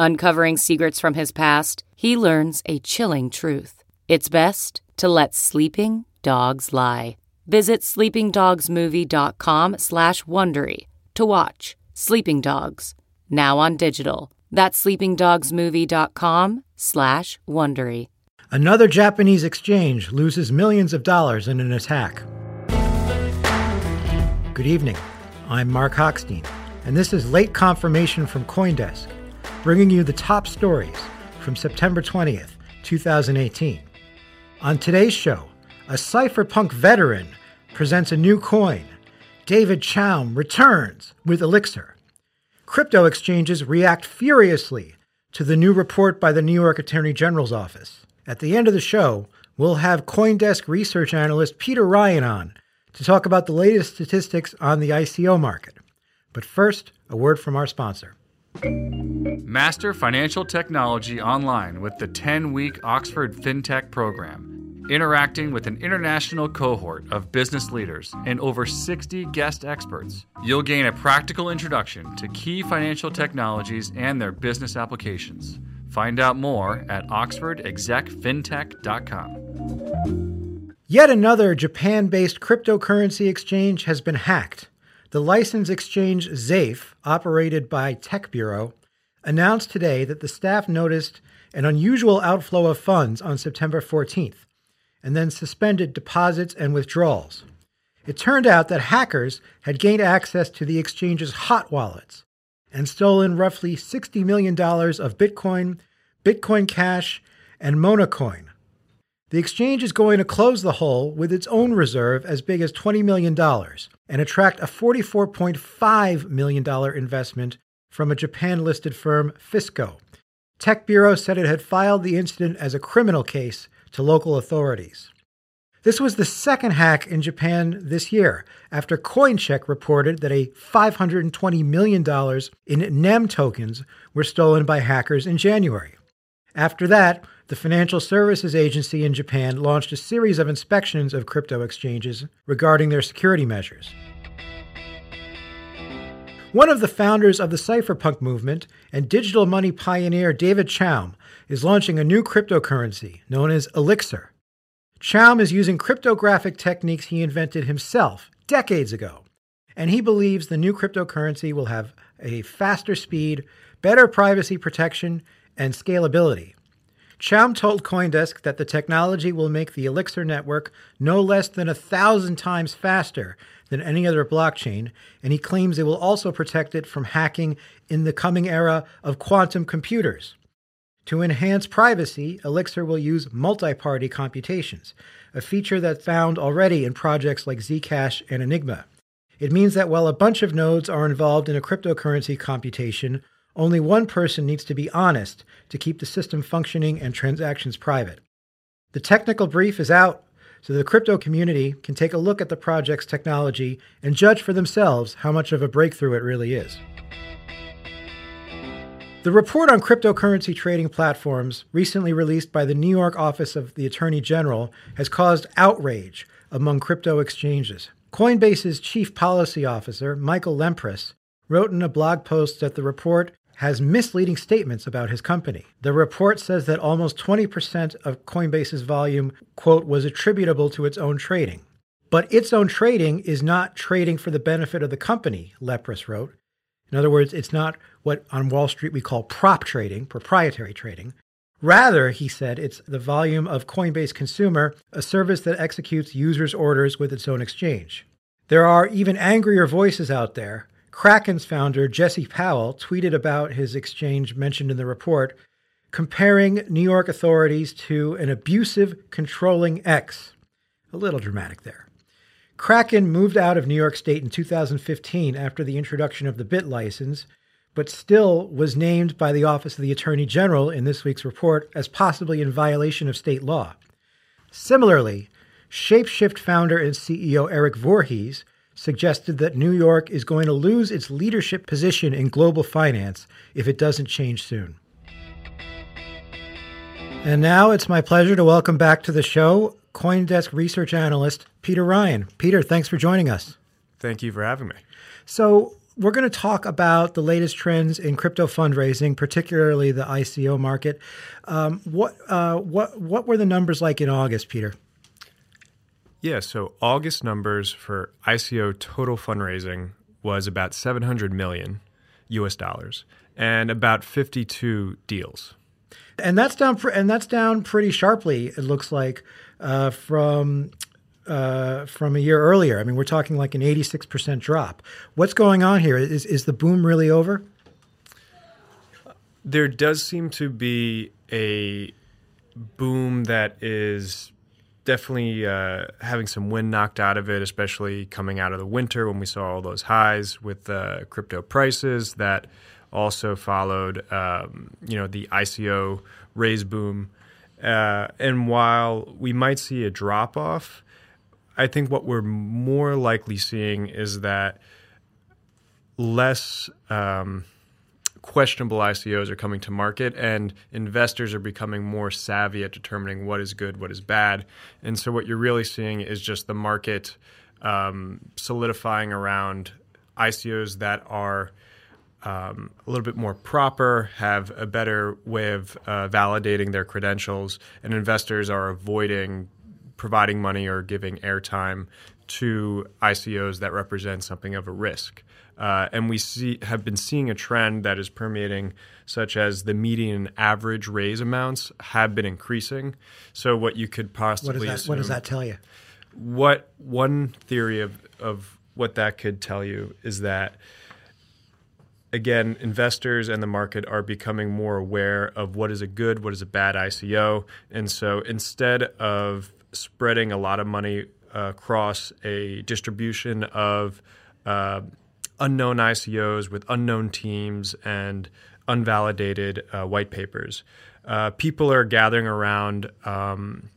Uncovering secrets from his past, he learns a chilling truth. It's best to let sleeping dogs lie. Visit sleepingdogsmovie.com slash Wondery to watch Sleeping Dogs, now on digital. That's sleepingdogsmovie.com slash Wondery. Another Japanese exchange loses millions of dollars in an attack. Good evening. I'm Marc Hochstein, and this is Late Confirmation from CoinDesk, bringing you the top stories from September 20th, 2018. On today's show, a cypherpunk veteran presents a new coin. David Chaum returns with Elixxir. Crypto exchanges react furiously to the new report by the New York Attorney General's office. At the end of the show, we'll have CoinDesk research analyst Peter Ryan on to talk about the latest statistics on the ICO market. But first, a word from our sponsor. Master Financial Technology online with the 10 week Oxford FinTech program, interacting with an international cohort of business leaders and over 60 guest experts. You'll gain a practical introduction to key financial technologies and their business applications. Find out more at oxfordexecfintech.com. Yet another Japan based cryptocurrency exchange has been hacked. The license exchange Zaif, operated by Tech Bureau, announced today that the staff noticed an unusual outflow of funds on September 14th and then suspended deposits and withdrawals. It turned out that hackers had gained access to the exchange's hot wallets and stolen roughly $60 million of Bitcoin, Bitcoin Cash, and Monacoin, the exchange is going to close the hole with its own reserve as big as $20 million and attract a $44.5 million investment from a Japan listed firm, Fisco. Tech Bureau said it had filed the incident as a criminal case to local authorities. This was the second hack in Japan this year, after Coincheck reported that a $520 million in NEM tokens were stolen by hackers in January. After that, the Financial Services Agency in Japan launched a series of inspections of crypto exchanges regarding their security measures. One of the founders of the cypherpunk movement and digital money pioneer David Chaum is launching a new cryptocurrency known as Elixxir. Chaum is using cryptographic techniques he invented himself decades ago, and he believes the new cryptocurrency will have a faster speed, better privacy protection, and scalability. Chaum told CoinDesk that the technology will make the Elixxir network no less than a thousand times faster than any other blockchain, and he claims it will also protect it from hacking in the coming era of quantum computers. To enhance privacy, Elixxir will use multi party computations, a feature that's found already in projects like Zcash and Enigma. It means that while a bunch of nodes are involved in a cryptocurrency computation, only one person needs to be honest to keep the system functioning and transactions private. The technical brief is out, so the crypto community can take a look at the project's technology and judge for themselves how much of a breakthrough it really is. The report on cryptocurrency trading platforms, recently released by the New York office of the Attorney General, has caused outrage among crypto exchanges. Coinbase's chief policy officer, Michael Lempres, wrote in a blog post that the report has misleading statements about his company. The report says that almost 20% of Coinbase's volume, quote, was attributable to its own trading. But its own trading is not trading for the benefit of the company, Lempres wrote. In other words, it's not what on Wall Street we call prop trading, proprietary trading. Rather, he said, it's the volume of Coinbase Consumer, a service that executes users' orders with its own exchange. There are even angrier voices out there. Kraken's founder, Jesse Powell, tweeted about his exchange mentioned in the report, comparing New York authorities to an abusive, controlling ex. A little dramatic there. Kraken moved out of New York State in 2015 after the introduction of the BitLicense, but still was named by the Office of the Attorney General in this week's report as possibly in violation of state law. Similarly, Shapeshift founder and CEO Eric Voorhees suggested that New York is going to lose its leadership position in global finance if it doesn't change soon. And now it's my pleasure to welcome back to the show CoinDesk research analyst Peter Ryan. Peter, thanks for joining us. Thank you for having me. So, we're going to talk about the latest trends in crypto fundraising, particularly the ICO market. Um, what uh, what what were the numbers like in August, Peter? Yeah, so August numbers for ICO total fundraising was about 700 million US dollars and about 52 deals. And that's down and that's down pretty sharply it looks like uh, from uh, from a year earlier. I mean, we're talking like an 86% drop. What's going on here? Is, is the boom really over? There does seem to be a boom that is definitely uh, having some wind knocked out of it, especially coming out of the winter when we saw all those highs with uh, crypto prices that also followed, um, you know, the ICO raise boom. Uh, and while we might see a drop off, I think what we're more likely seeing is that less um, questionable ICOs are coming to market, and investors are becoming more savvy at determining what is good, what is bad. And so, what you're really seeing is just the market um, solidifying around ICOs that are um, a little bit more proper, have a better way of uh, validating their credentials, and investors are avoiding providing money or giving airtime to ICOs that represent something of a risk. Uh, and we see have been seeing a trend that is permeating, such as the median average raise amounts have been increasing. So what you could possibly what does that, assume, what does that tell you? What one theory of of what that could tell you is that again, investors and the market are becoming more aware of what is a good, what is a bad ICO. And so instead of spreading a lot of money across a distribution of uh, unknown ICOs with unknown teams and unvalidated uh, white papers. Uh, people are gathering around um,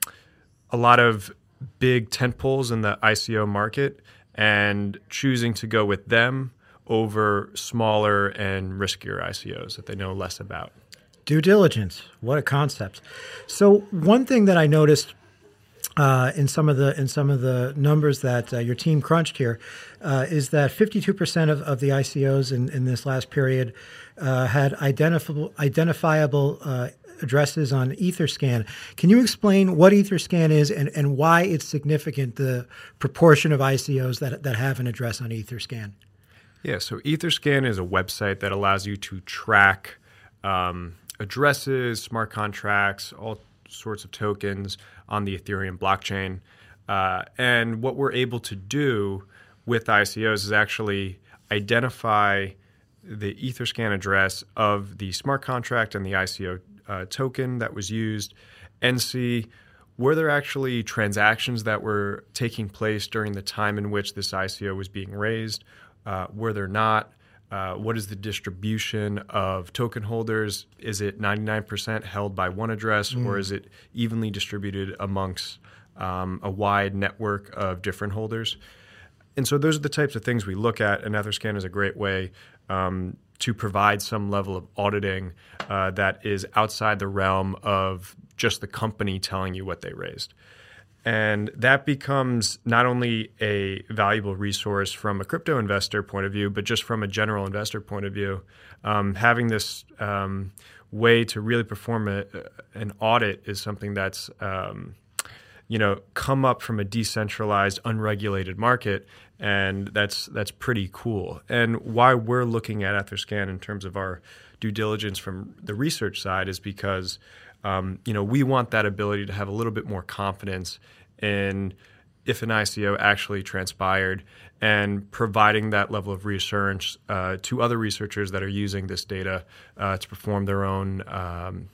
a lot of big tentpoles in the ICO market and choosing to go with them over smaller and riskier ICOs that they know less about. Due diligence, what a concept. So, one thing that I noticed uh, in some of the in some of the numbers that uh, your team crunched here uh, is that 52% of, of the ICOs in, in this last period uh, had identifiable identifiable uh, addresses on EtherScan. Can you explain what EtherScan is and, and why it's significant the proportion of ICOs that that have an address on EtherScan? Yeah, so EtherScan is a website that allows you to track um, addresses, smart contracts, all sorts of tokens on the Ethereum blockchain. Uh, and what we're able to do with ICOs is actually identify the Etherscan address of the smart contract and the ICO uh, token that was used and see were there actually transactions that were taking place during the time in which this ICO was being raised? Uh, were there not? Uh, what is the distribution of token holders? Is it 99% held by one address, mm. or is it evenly distributed amongst um, a wide network of different holders? And so those are the types of things we look at, and Etherscan is a great way um, to provide some level of auditing uh, that is outside the realm of just the company telling you what they raised. And that becomes not only a valuable resource from a crypto investor point of view, but just from a general investor point of view. Um, having this um, way to really perform a, an audit is something that's um, you know come up from a decentralized, unregulated market, and that's that's pretty cool. And why we're looking at Etherscan in terms of our due diligence from the research side is because um, you know, we want that ability to have a little bit more confidence in if an ICO actually transpired and providing that level of reassurance uh, to other researchers that are using this data uh, to perform their own um,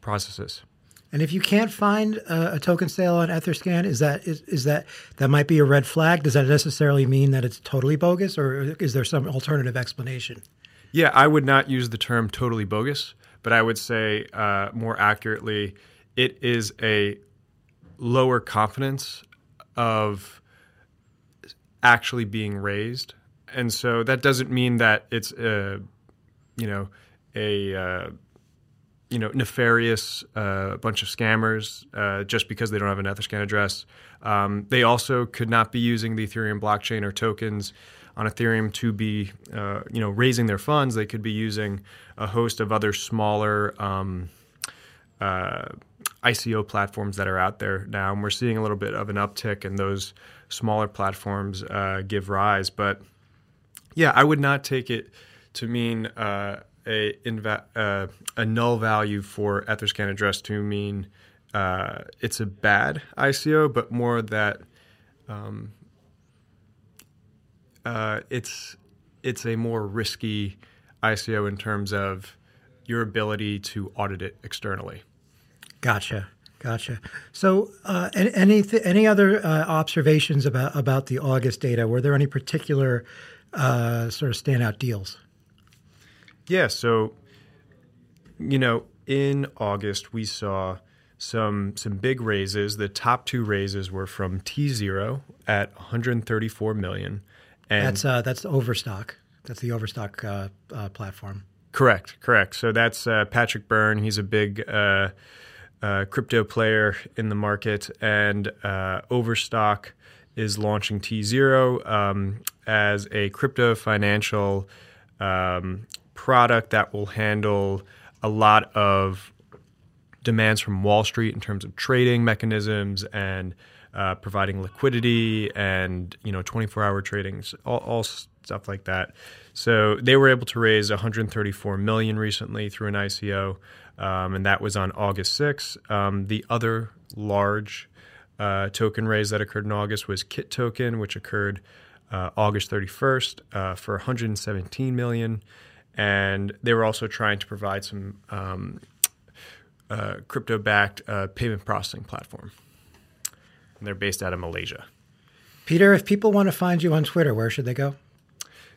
processes. And if you can't find a, a, token sale on Etherscan, is that is, is that that might be a red flag? Does that necessarily mean that it's totally bogus, or is there some alternative explanation? Yeah, I would not use the term totally bogus, but I would say uh, more accurately, it is a lower confidence of actually being raised, and so that doesn't mean that it's a you know a uh, you know, nefarious uh, bunch of scammers uh, just because they don't have an Etherscan address. Um, they also could not be using the Ethereum blockchain or tokens on Ethereum to be, uh, you know, raising their funds. They could be using a host of other smaller um, uh, ICO platforms that are out there now, and we're seeing a little bit of an uptick in those smaller platforms uh, give rise. But yeah, I would not take it to mean uh, a uh, a null value for Etherscan address to mean uh, it's a bad ICO, but more that um, uh, it's it's a more risky ICO in terms of your ability to audit it externally. Gotcha. Gotcha. So, uh, any any other uh, observations about about the August data? Were there any particular uh, sort of standout deals? Yeah. So, you know, in August we saw some some big raises. The top two raises were from T Zero at 134 million, and that's uh, that's Overstock. That's the Overstock uh, uh, platform. Correct. Correct. So that's uh, Patrick Byrne. He's a big. Uh, uh, crypto player in the market, and Overstock is launching T Zero um, as a crypto financial um, product that will handle a lot of demands from Wall Street in terms of trading mechanisms and uh, providing liquidity and you know 24-hour trading, all, all, stuff like that. So they were able to raise 134 million recently through an ICO, um, and that was on August 6. Um, the other large uh, token raise that occurred in August was Kit Token, which occurred uh, August 31st uh, for 117 million and they were also trying to provide some um, uh, crypto-backed uh, payment processing platform. And they're based out of Malaysia. Peter, if people want to find you on Twitter, where should they go?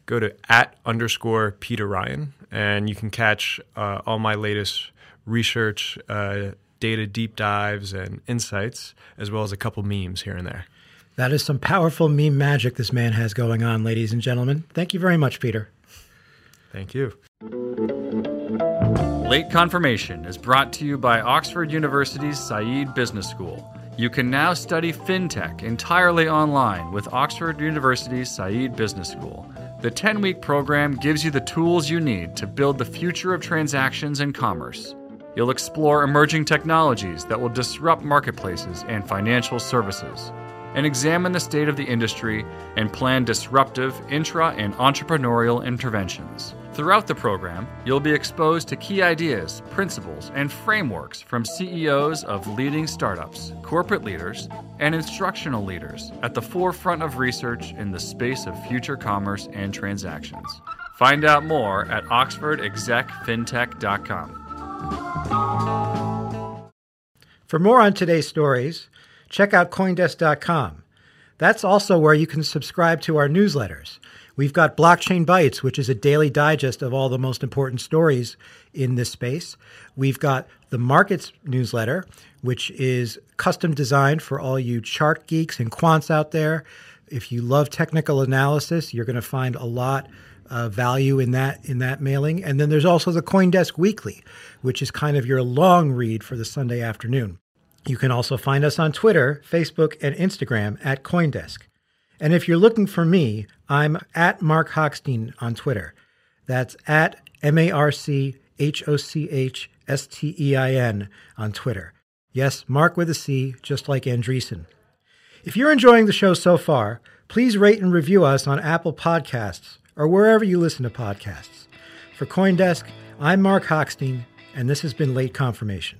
Go to at underscore Peter Ryan, and you can catch uh, all my latest research, uh, data deep dives, and insights, as well as a couple memes here and there. That is some powerful meme magic this man has going on, ladies and gentlemen. Thank you very much, Peter. Thank you. Late Confirmation is brought to you by Oxford University's Said Business School. You can now study fintech entirely online with Oxford University's Said Business School. The 10 week program gives you the tools you need to build the future of transactions and commerce. You'll explore emerging technologies that will disrupt marketplaces and financial services and examine the state of the industry and plan disruptive intra and entrepreneurial interventions. Throughout the program, you'll be exposed to key ideas, principles, and frameworks from CEOs of leading startups, corporate leaders, and instructional leaders at the forefront of research in the space of future commerce and transactions. Find out more at oxfordexecfintech.com. For more on today's stories, check out CoinDesk.com. That's also where you can subscribe to our newsletters. We've got Blockchain Bytes, which is a daily digest of all the most important stories in this space. We've got the Markets newsletter, which is custom designed for all you chart geeks and quants out there. If you love technical analysis, you're going to find a lot of value in that in that mailing. And then there's also the CoinDesk Weekly, which is kind of your long read for the Sunday afternoon. You can also find us on Twitter, Facebook, and Instagram at CoinDesk. And if you're looking for me, I'm at Marc Hochstein on Twitter. That's at M A R C H O C H S T E I N on Twitter. Yes, Mark with a C, just like Andreessen. If you're enjoying the show so far, please rate and review us on Apple Podcasts or wherever you listen to podcasts. For CoinDesk, I'm Marc Hochstein, and this has been Late Confirmation.